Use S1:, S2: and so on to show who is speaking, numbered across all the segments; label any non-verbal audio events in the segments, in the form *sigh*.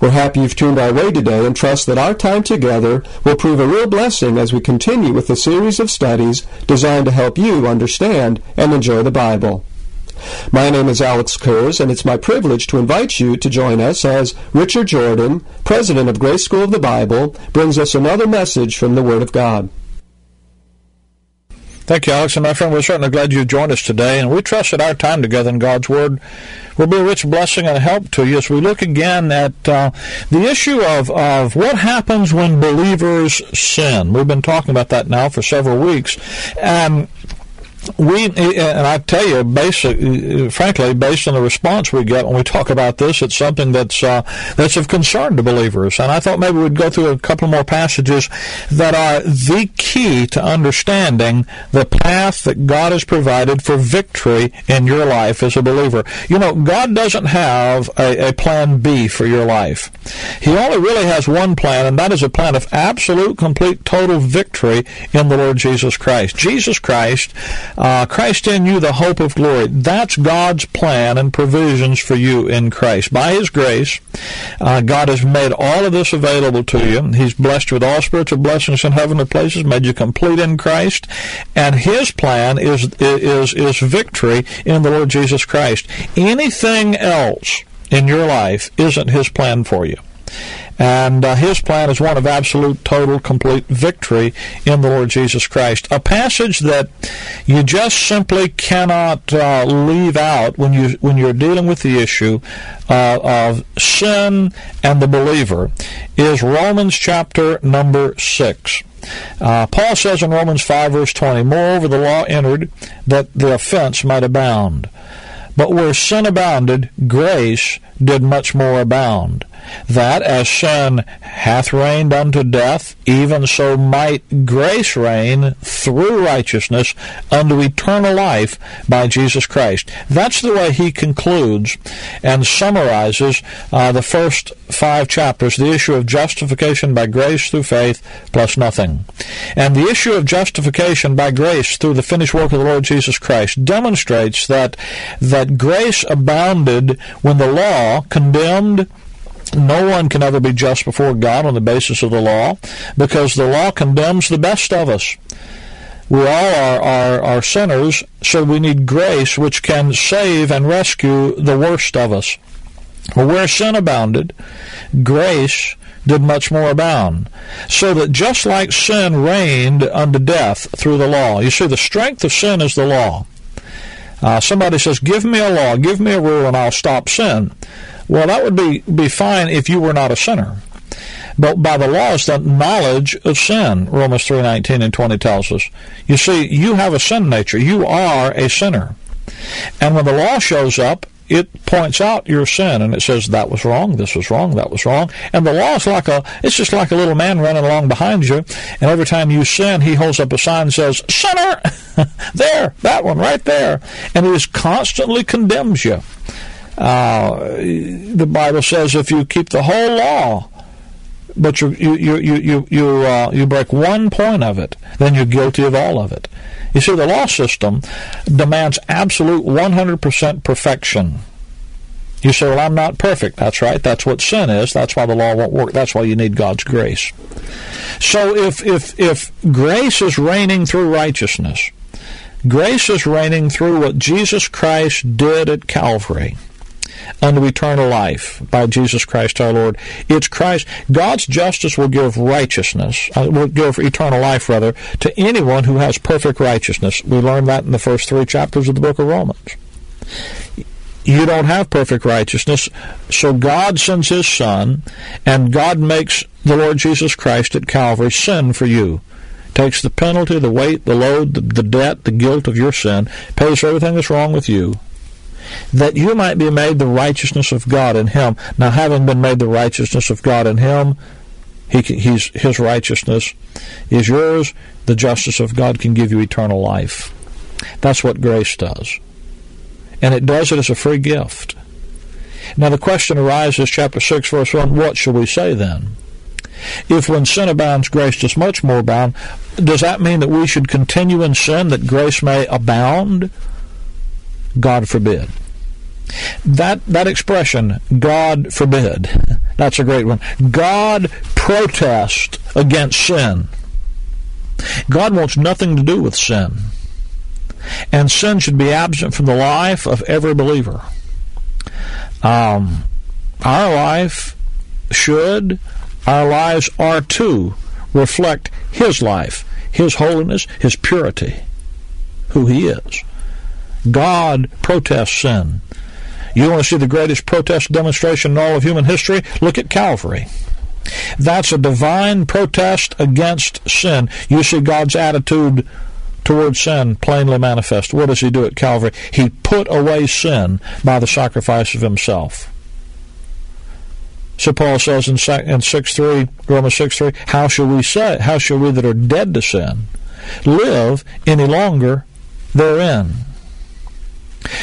S1: We're happy you've tuned our way today and trust that our time together will prove a real blessing as we continue with the series of studies designed to help you understand and enjoy the Bible. My name is Alex Kurz, and it's my privilege to invite you to join us as Richard Jordan, president of Grace School of the Bible, brings us another message from the Word of God.
S2: Thank you, Alex. And my friend, we're certainly glad you joined us today. And we trust that our time together in God's Word will be a rich blessing and help to you as we look again at uh, the issue of, of what happens when believers sin. We've been talking about that now for several weeks. Um, we and I tell you, basic, frankly, based on the response we get when we talk about this, it's something that's uh, that's of concern to believers. And I thought maybe we'd go through a couple more passages that are the key to understanding the path that God has provided for victory in your life as a believer. You know, God doesn't have a, a plan B for your life. He only really has one plan, and that is a plan of absolute, complete, total victory in the Lord Jesus Christ. Jesus Christ uh, Christ in you, the hope of glory. That's God's plan and provisions for you in Christ. By His grace, uh, God has made all of this available to you. He's blessed with all spiritual blessings in heavenly places, made you complete in Christ, and His plan is is is victory in the Lord Jesus Christ. Anything else in your life isn't His plan for you. And uh, his plan is one of absolute, total, complete victory in the Lord Jesus Christ. A passage that you just simply cannot uh, leave out when you when you're dealing with the issue uh, of sin and the believer is Romans chapter number six. Uh, Paul says in Romans 5, verse 20, Moreover, the law entered that the offense might abound. But where sin abounded, grace did much more abound that as sin hath reigned unto death, even so might grace reign through righteousness unto eternal life by Jesus Christ. That's the way he concludes and summarizes uh, the first five chapters, the issue of justification by grace through faith plus nothing. And the issue of justification by grace through the finished work of the Lord Jesus Christ demonstrates that, that grace abounded when the law condemned no one can ever be just before God on the basis of the law because the law condemns the best of us. We all are, are, are sinners, so we need grace which can save and rescue the worst of us. Where sin abounded, grace did much more abound. So that just like sin reigned unto death through the law, you see, the strength of sin is the law. Uh, somebody says, Give me a law, give me a rule, and I'll stop sin. Well, that would be, be fine if you were not a sinner. But by the law is the knowledge of sin, Romans 3.19 and 20 tells us. You see, you have a sin nature. You are a sinner. And when the law shows up, it points out your sin and it says that was wrong, this was wrong, that was wrong. And the law is like a, it's just like a little man running along behind you. And every time you sin, he holds up a sign and says, sinner! *laughs* there, that one right there. And he just constantly condemns you. Uh, the Bible says if you keep the whole law, but you you you you you uh, you break one point of it, then you're guilty of all of it. You see, the law system demands absolute 100% perfection. You say, well, I'm not perfect. That's right. That's what sin is. That's why the law won't work. That's why you need God's grace. So if, if, if grace is reigning through righteousness, Grace is reigning through what Jesus Christ did at Calvary unto eternal life by Jesus Christ our Lord. It's Christ. God's justice will give righteousness, uh, will give eternal life, rather, to anyone who has perfect righteousness. We learned that in the first three chapters of the book of Romans. You don't have perfect righteousness, so God sends His Son, and God makes the Lord Jesus Christ at Calvary sin for you takes the penalty, the weight, the load, the, the, debt, the guilt of your sin, pays for everything that's wrong with you, that you might be made the righteousness of God in him. Now, having been made the righteousness of God in him, he, his righteousness is yours. The justice of God can give you eternal life. That's what grace does. And it does it as a free gift. Now, the question arises, chapter 6, verse 1, what shall we say then? If when sin abounds, grace does much more abound, does that mean that we should continue in sin that grace may abound? God forbid. That that expression, God forbid, *laughs* that's a great one. God protest against sin. God wants nothing to do with sin. And sin should be absent from the life of every believer. Um, our life should, our lives are to reflect His life, His holiness, His purity, who He is. God protests sin. You want to see the greatest protest demonstration in all of human history? Look at Calvary. That's a divine protest against sin. You see God's attitude towards sin plainly manifest. What does he do at Calvary? He put away sin by the sacrifice of himself. So Paul says in, 6 3, Romans 6 3, how shall we say, how shall we that are dead to sin live any longer therein?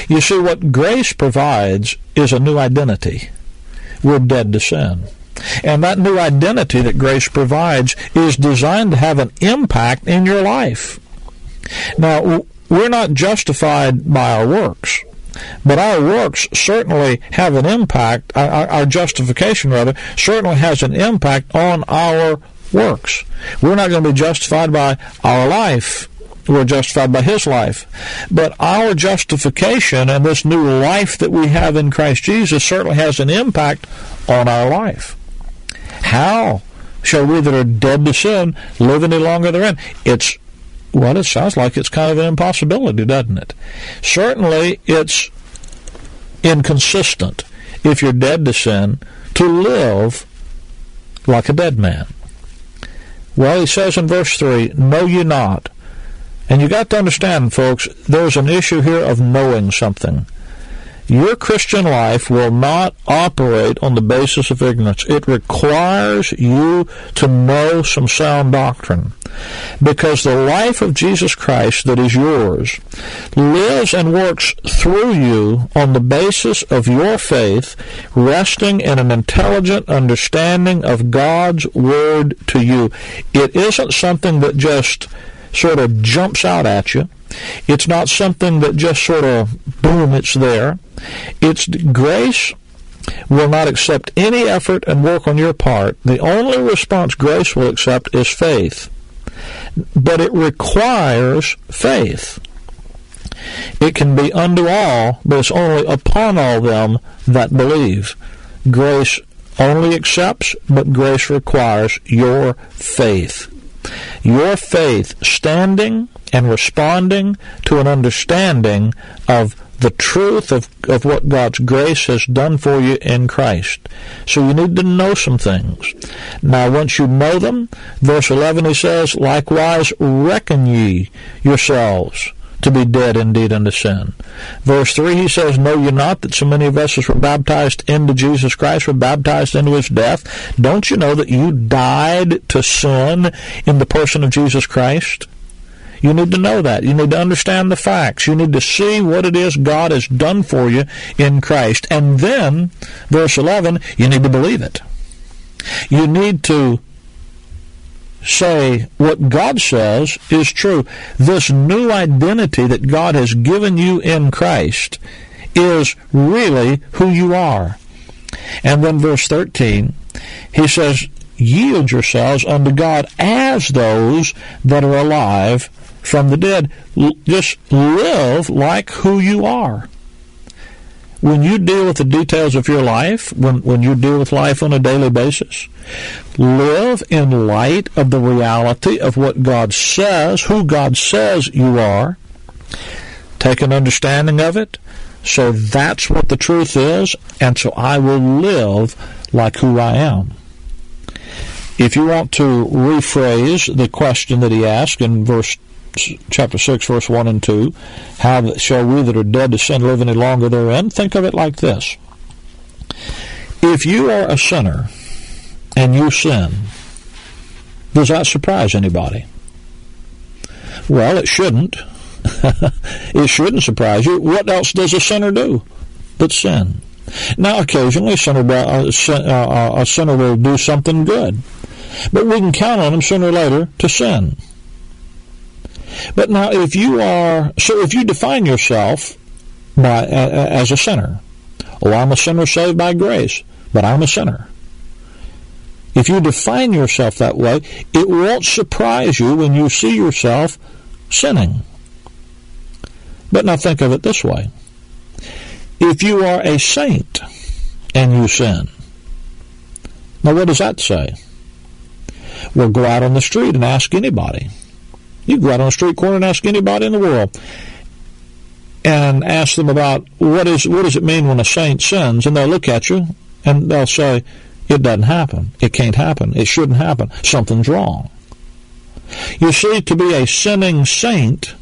S2: You see, what grace provides is a new identity. We're dead to sin. And that new identity that grace provides is designed to have an impact in your life. Now, we're not justified by our works, but our works certainly have an impact, our, justification rather, certainly has an impact on our works. We're not going to be justified by our life we're justified by his life. But our justification and this new life that we have in Christ Jesus certainly has an impact on our life. How shall we that are dead to sin live any longer therein? It's well, it sounds like it's kind of an impossibility, doesn't it? Certainly, it's inconsistent if you're dead to sin to live like a dead man. Well, he says in verse 3 Know ye not and you got to understand, folks, there's an issue here of knowing something. Your Christian life will not operate on the basis of ignorance. It requires you to know some sound doctrine. Because the life of Jesus Christ that is yours lives and works through you on the basis of your faith, resting in an intelligent understanding of God's Word to you. It isn't something that just sort of jumps out at you. It's not something that just sort of, boom, it's there. It's grace will not accept any effort and work on your part. The only response grace will accept is faith. But it requires faith. It can be unto all, but it's only upon all them that believe. Grace only accepts, but grace requires your faith. Your faith standing and responding to an understanding of the truth of, of what God's grace has done for you in Christ. So you need to know some things. Now, once you know them, verse 11 he says, Likewise reckon ye yourselves to be dead indeed unto sin. Verse 3, he says, Know you not that so many of us as were baptized into Jesus Christ were baptized into his death? Don't you know that you died to sin in the person of Jesus Christ? You need to know that. You need to understand the facts. You need to see what it is God has done for you in Christ. And then, verse 11, you need to believe it. You need to say what God says is true. This new identity that God has given you in Christ is really who you are. And then verse 13, he says, Yield yourselves unto God as those that are alive from the dead. Just live like who you are. When you deal with the details of your life, when, when you deal with life on a daily basis, live in light of the reality of what God says, who God says you are. Take an understanding of it. So that's what the truth is, and so I will live like who I am. If you want to rephrase the question that he asked in verse chapter 6, verse 1 and 2, how shall we that are dead to sin live any longer therein? Think of it like this. If you are a sinner and you sin, does that surprise anybody? Well, it shouldn't. *laughs* it shouldn't surprise you. What else does a sinner do but sin? Now, occasionally, a sinner, uh, uh, a sinner will do something good, but we can count on him sooner or later to sin. But now, if you are so, if you define yourself by uh, as a sinner, oh, I'm a sinner saved by grace, but I'm a sinner. If you define yourself that way, it won't surprise you when you see yourself sinning. But now think of it this way. If you are a saint and you sin, now what does that say? Well, go out on the street and ask anybody. You go out on a street corner and ask anybody in the world and ask them about what is what does it mean when a saint sins, and they'll look at you and they'll say, It doesn't happen. It can't happen. It shouldn't happen. Something's wrong. You see, to be a sinning saint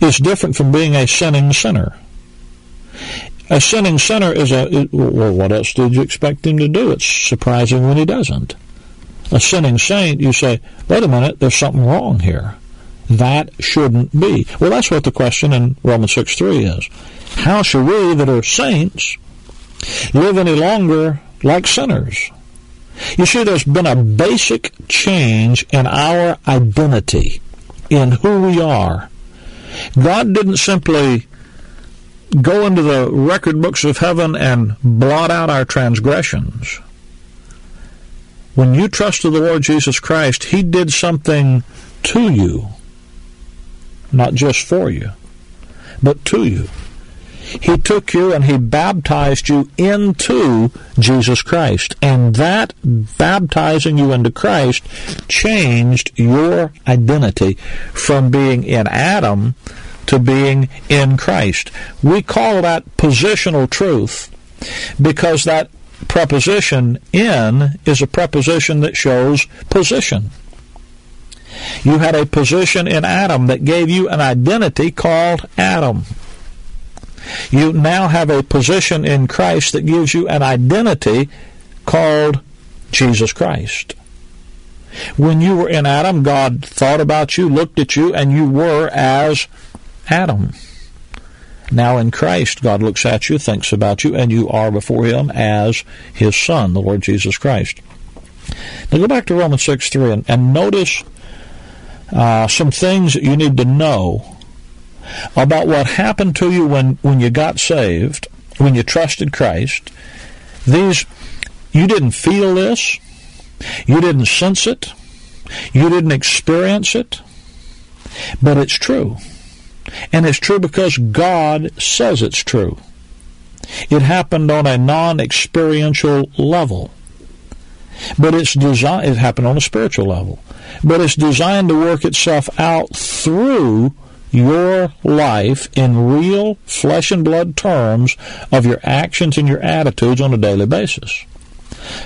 S2: is different from being a sinning sinner. A sinning sinner is a, well, what else did you expect him to do? It's surprising when he doesn't. A sinning saint, you say, wait a minute, there's something wrong here. That shouldn't be. Well, that's what the question in Romans 6 3 is. How shall we that are saints live any longer like sinners? You see, there's been a basic change in our identity, in who we are. God didn't simply go into the record books of heaven and blot out our transgressions. When you trusted the Lord Jesus Christ, He did something to you, not just for you, but to you. He took you and he baptized you into Jesus Christ. And that baptizing you into Christ changed your identity from being in Adam to being in Christ. We call that positional truth because that preposition in is a preposition that shows position. You had a position in Adam that gave you an identity called Adam. You now have a position in Christ that gives you an identity called Jesus Christ. When you were in Adam, God thought about you, looked at you, and you were as Adam. Now in Christ, God looks at you, thinks about you, and you are before Him as His Son, the Lord Jesus Christ. Now go back to Romans 6 3 and, and notice uh, some things that you need to know about what happened to you when, when you got saved, when you trusted Christ. These, you didn't feel this, you didn't sense it, you didn't experience it, but it's true. And it's true because God says it's true. It happened on a non-experiential level. But it's designed, it happened on a spiritual level. But it's designed to work itself out through your life in real flesh and blood terms of your actions and your attitudes on a daily basis.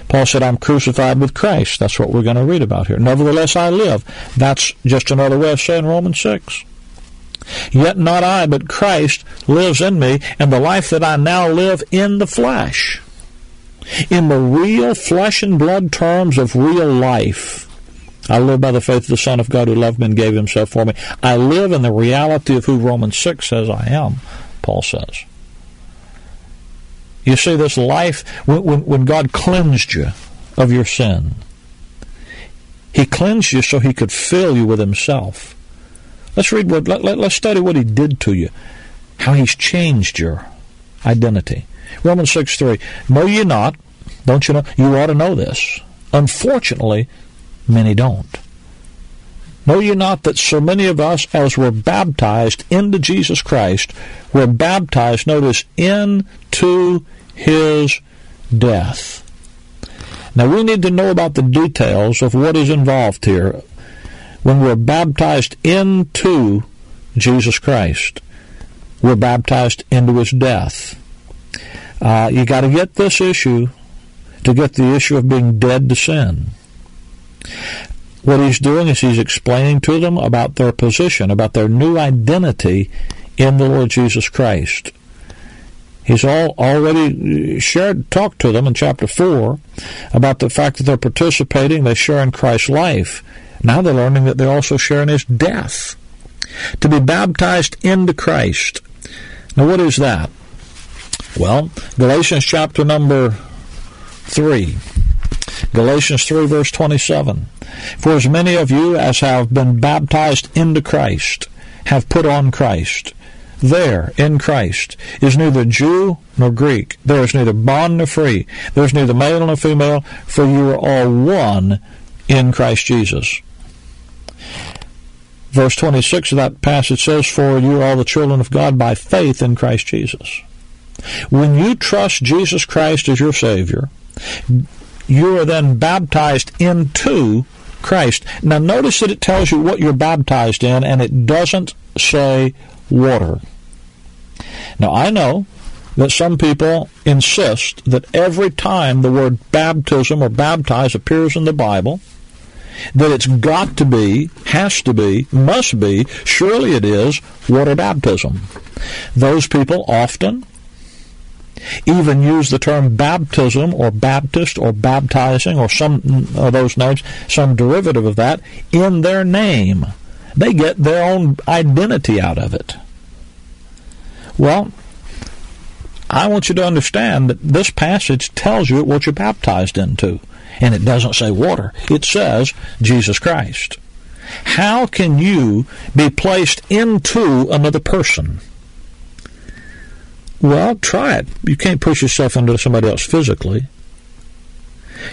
S2: Paul said, I'm crucified with Christ. That's what we're going to read about here. Nevertheless, I live. That's just another way of saying Romans 6. Yet not I, but Christ lives in me, and the life that I now live in the flesh. In the real flesh and blood terms of real life. I live by the faith of the Son of God who loved me and gave himself for me. I live in the reality of who Romans 6 says I am, Paul says. You see, this life, when, when, when God cleansed you of your sin, He cleansed you so He could fill you with Himself. Let's read what, let, let, let's study what He did to you, how He's changed your identity. Romans 6 3. Know ye not, don't you know? You ought to know this. Unfortunately, many don't. Know ye not that so many of us, as were baptized into Jesus Christ, were baptized, notice, into his death? Now we need to know about the details of what is involved here when we're baptized into Jesus Christ. We're baptized into his death. Uh, you got to get this issue to get the issue of being dead to sin. What he's doing is he's explaining to them about their position, about their new identity in the Lord Jesus Christ. He's all already shared, talked to them in chapter 4 about the fact that they're participating, they share in Christ's life. Now they're learning that they're also share in his death. To be baptized into Christ. Now what is that? Well, Galatians chapter number 3. Galatians 3 verse 27. For as many of you as have been baptized into Christ have put on Christ. There, in Christ, is neither Jew nor Greek. There is neither bond nor free. There is neither male nor female, for you are all one in Christ Jesus. Verse 26 of that passage says, For you are all the children of God by faith in Christ Jesus. When you trust Jesus Christ as your Savior, you are then baptized into Christ. Now notice that it tells you what you're baptized in and it doesn't say water. Now I know that some people insist that every time the word baptism or baptize appears in the Bible, that it's got to be, has to be, must be, surely it is, water baptism. Those people often even use the term baptism or Baptist or baptizing or some of those names, some derivative of that, in their name. They get their own identity out of it. Well, I want you to understand that this passage tells you what you're baptized into. And it doesn't say water. It says Jesus Christ. How can you be placed into another person? Well, try it. You can't push yourself into somebody else physically.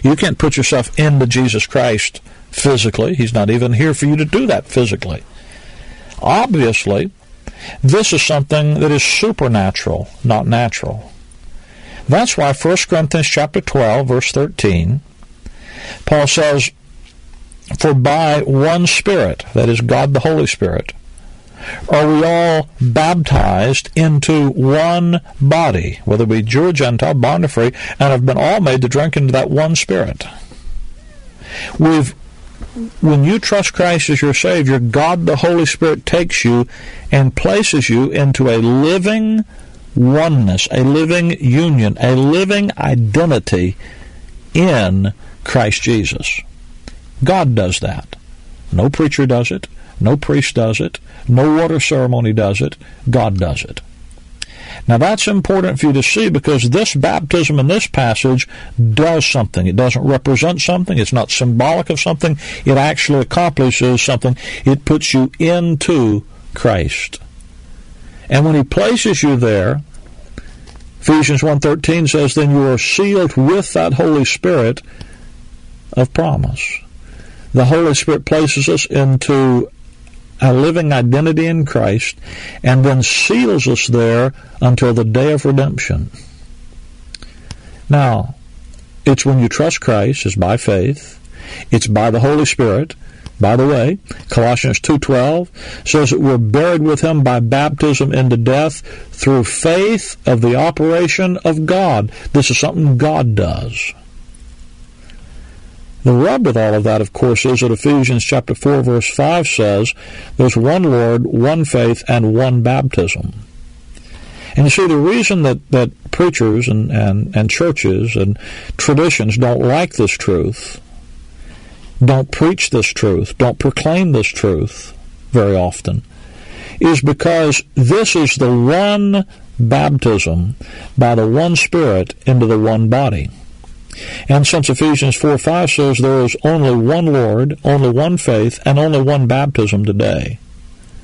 S2: You can't put yourself into Jesus Christ physically. He's not even here for you to do that physically. Obviously, this is something that is supernatural, not natural. That's why 1 Corinthians chapter 12, verse 13, Paul says, For by one Spirit, that is God the Holy Spirit, are we all baptized into one body, whether we Jew or Gentile, bond or free, and have been all made to drink into that one Spirit? We've when you trust Christ as your Savior, God the Holy Spirit takes you and places you into a living oneness, a living union, a living identity in Christ Jesus. God does that. No preacher does it. No priest does it. No water ceremony does it. God does it. Now that's important for you to see because this baptism in this passage does something. It doesn't represent something. It's not symbolic of something. It actually accomplishes something. It puts you into Christ. And when he places you there, Ephesians 1.13 says, then you are sealed with that Holy Spirit of promise. The Holy Spirit places us into a living identity in Christ and then seals us there until the day of redemption. Now, it's when you trust Christ, it's by faith, it's by the Holy Spirit. By the way, Colossians 2:12 says that we're buried with him by baptism into death through faith of the operation of God. This is something God does. The rub with all of that, of course, is that Ephesians chapter 4 verse 5 says there's one Lord, one faith, and one baptism. And you see, the reason that, that preachers and, and, and churches and traditions don't like this truth, don't preach this truth, don't proclaim this truth very often, is because this is the one baptism by the one Spirit into the one body. And since Ephesians 4 5 says there is only one Lord, only one faith, and only one baptism today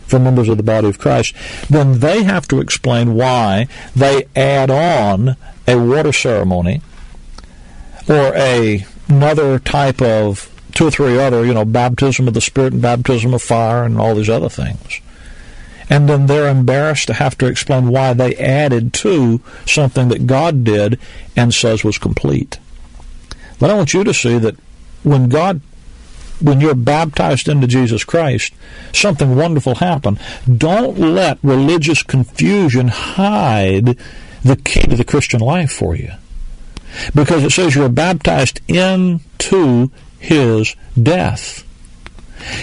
S2: for members of the body of Christ, then they have to explain why they add on a water ceremony or a, another type of two or three other, you know, baptism of the Spirit and baptism of fire and all these other things. And then they're embarrassed to have to explain why they added to something that God did and says was complete. But I want you to see that when God when you're baptized into Jesus Christ, something wonderful happened. Don't let religious confusion hide the key to the Christian life for you. Because it says you're baptized into his death.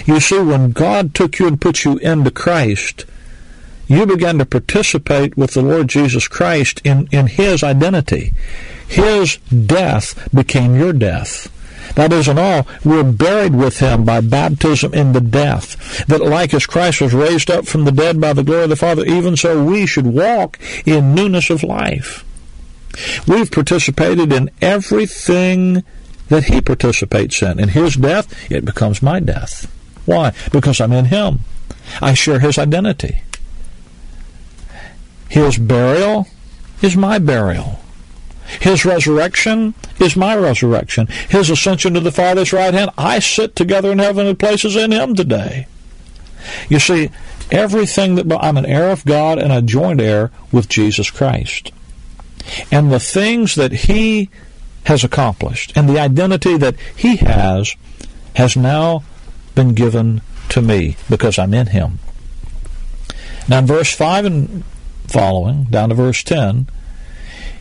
S2: You see, when God took you and put you into Christ, you began to participate with the Lord Jesus Christ in, in his identity. His death became your death. That isn't all. We're buried with him by baptism in the death. That like as Christ was raised up from the dead by the glory of the Father, even so we should walk in newness of life. We've participated in everything that he participates in. In his death, it becomes my death. Why? Because I'm in him. I share his identity. His burial is my burial. His resurrection is my resurrection. His ascension to the Father's right hand, I sit together in heavenly places in Him today. You see, everything that I'm an heir of God and a joint heir with Jesus Christ. And the things that He has accomplished and the identity that He has has now been given to me because I'm in Him. Now, in verse 5 and following, down to verse 10,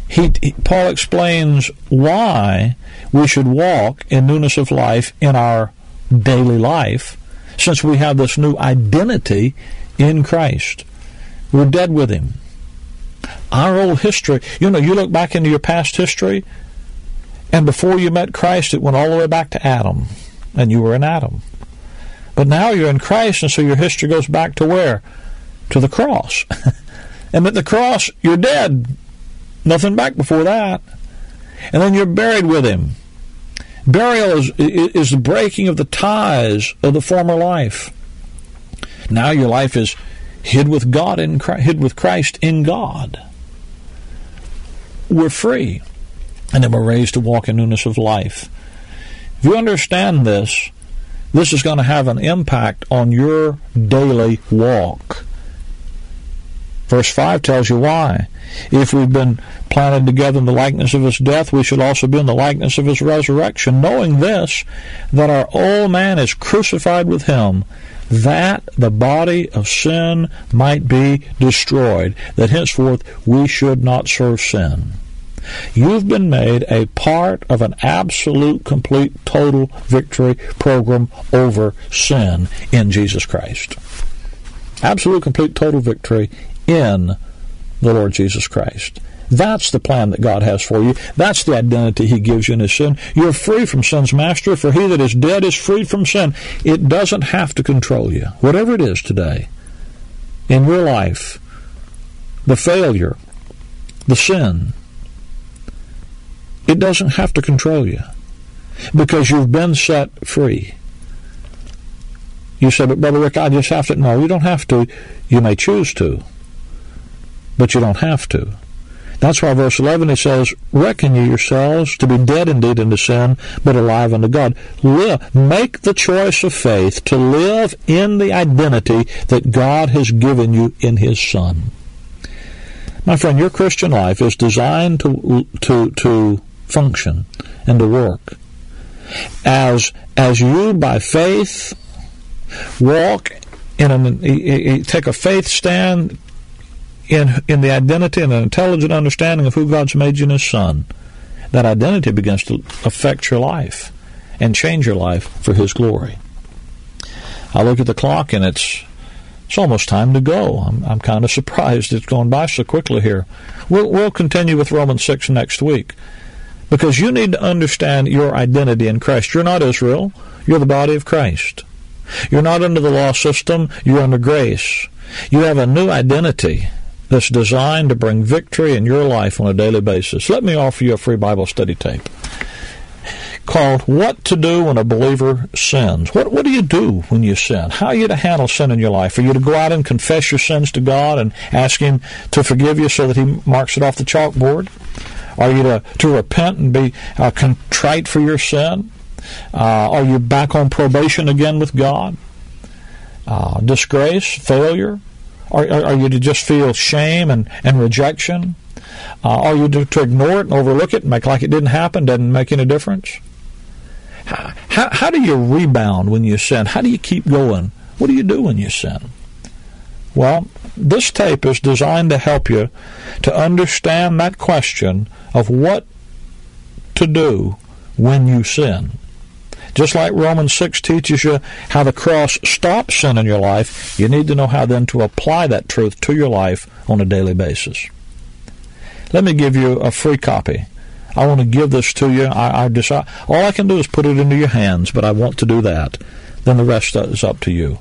S2: he, he, Paul explains why we should walk in newness of life in our daily life, since we have this new identity in Christ. We're dead with Him. Our old history, you know, you look back into your past history, and before you met Christ, it went all the way back to Adam, and you were in Adam. But now you're in Christ, and so your history goes back to where? To the cross. *laughs* and at the cross, you're dead Nothing back before that. And then you're buried with him. Burial is, is the breaking of the ties of the former life. Now your life is hid with God in hid with Christ in God. We're free, and then we're raised to walk in newness of life. If you understand this, this is going to have an impact on your daily walk. Verse 5 tells you why. If we've been planted together in the likeness of his death, we should also be in the likeness of his resurrection, knowing this, that our old man is crucified with him, that the body of sin might be destroyed, that henceforth we should not serve sin. You've been made a part of an absolute, complete, total victory program over sin in Jesus Christ. Absolute, complete, total victory in the Lord Jesus Christ. That's the plan that God has for you. That's the identity He gives you in His sin. You're free from sin's master, for he that is dead is freed from sin. It doesn't have to control you. Whatever it is today, in your life, the failure, the sin, it doesn't have to control you because you've been set free. You say, but Brother Rick, I just have to. No, you don't have to. You may choose to but you don't have to. That's why verse 11 it says, Reckon ye yourselves to be dead indeed unto sin, but alive unto God. Live, make the choice of faith to live in the identity that God has given you in His Son. My friend, your Christian life is designed to, to, to function and to work as, as you by faith walk in an, take a faith stand in in the identity and an intelligent understanding of who God's made you in His Son, that identity begins to affect your life and change your life for His glory. I look at the clock and it's it's almost time to go. I'm, I'm kind of surprised it's gone by so quickly here. We'll, we'll continue with Romans 6 next week because you need to understand your identity in Christ. You're not Israel, you're the body of Christ. You're not under the law system, you're under grace. You have a new identity that's designed to bring victory in your life on a daily basis. Let me offer you a free Bible study tape called What to Do When a Believer Sins. What, what do you do when you sin? How are you to handle sin in your life? Are you to go out and confess your sins to God and ask Him to forgive you so that He marks it off the chalkboard? Are you to, to repent and be uh, contrite for your sin? Uh, are you back on probation again with God? Uh, disgrace, failure? Are, are, are, you to just feel shame and, and rejection? Uh, are you to, to, ignore it and overlook it and make like it didn't happen, doesn't make any difference? How, how, how do you rebound when you sin? How do you keep going? What do you do when you sin? Well, this tape is designed to help you to understand that question of what to do when you sin. Just like Romans 6 teaches you how the cross stops sin in your life, you need to know how then to apply that truth to your life on a daily basis. Let me give you a free copy. I want to give this to you. I, I decide all I can do is put it into your hands, but I want to do that. Then the rest is up to you.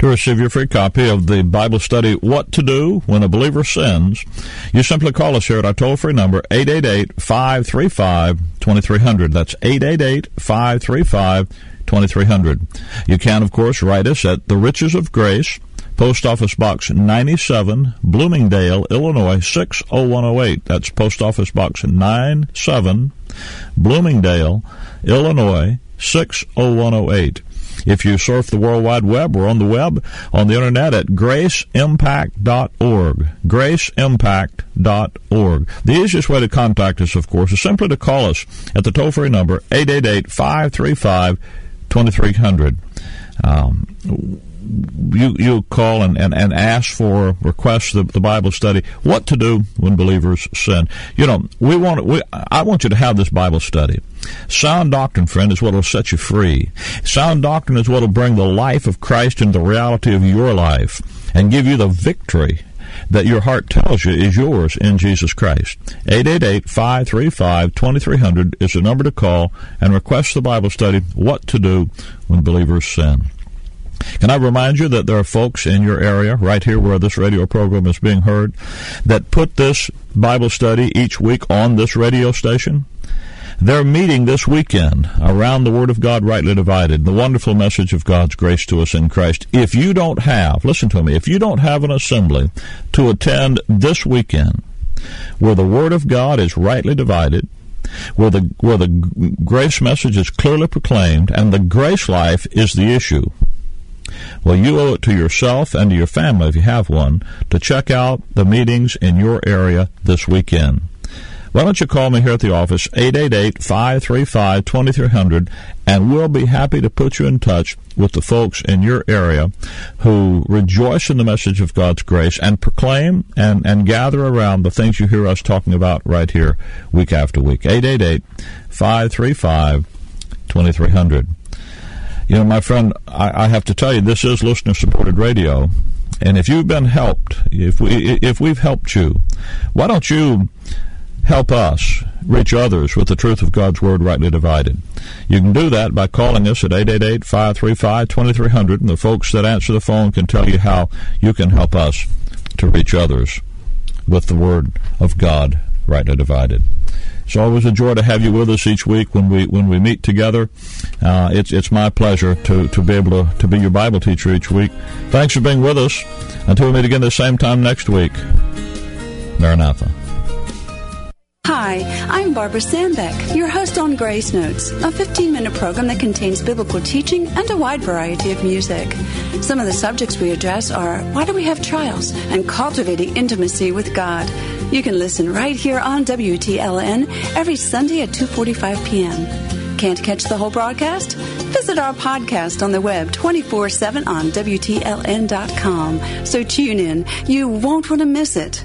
S2: To receive your free copy of the Bible study, What to Do When a Believer Sins, you simply call us here at our toll free number, 888 535 2300. That's 888 535 2300. You can, of course, write us at The Riches of Grace, Post Office Box 97, Bloomingdale, Illinois 60108. That's Post Office Box 97, Bloomingdale, Illinois 60108. If you surf the World Wide Web, we're on the web, on the internet at graceimpact.org. Graceimpact.org. The easiest way to contact us, of course, is simply to call us at the toll free number 888 535 2300. Um, you you call and, and, and ask for request the, the Bible study. What to do when believers sin? You know, we want we I want you to have this Bible study. Sound doctrine, friend, is what will set you free. Sound doctrine is what will bring the life of Christ into the reality of your life and give you the victory that your heart tells you is yours in Jesus Christ. 888-535-2300 is the number to call and request the Bible study, What to Do When Believers Sin. Can I remind you that there are folks in your area, right here where this radio program is being heard, that put this Bible study each week on this radio station? They're meeting this weekend around the Word of God rightly divided, the wonderful message of God's grace to us in Christ. If you don't have, listen to me, if you don't have an assembly to attend this weekend where the Word of God is rightly divided, where the where the grace message is clearly proclaimed and the grace life is the issue well, you owe it to yourself and to your family, if you have one, to check out the meetings in your area this weekend. Why don't you call me here at the office, 888-535-2300, and we'll be happy to put you in touch with the folks in your area who rejoice in the message of God's grace and proclaim and, and gather around the things you hear us talking about right here week after week. 888-535-2300. You know, my friend, I, I have to tell you, this is listener supported radio. And if you've been helped, if we if we've helped you, why don't you help us reach others with the truth of God's Word rightly divided? You can do that by calling us at 888-535-2300, and the folks that answer the phone can tell you how you can help us to reach others with the Word of God rightly divided. It's always a joy to have you with us each week when we when we meet together. Uh, it's it's my pleasure to, to be able to, to be your Bible teacher each week. Thanks for being with us. Until we meet again the same time next week. Maranatha.
S3: Hi, I'm Barbara Sandbeck, your host on Grace Notes, a 15 minute program that contains biblical teaching and a wide variety of music. Some of the subjects we address are why do we have trials and cultivating intimacy with God. You can listen right here on WTLN every Sunday at 2:45 p.m. Can't catch the whole broadcast? Visit our podcast on the web 24/7 on WTLN.com. So tune in. You won't want to miss it.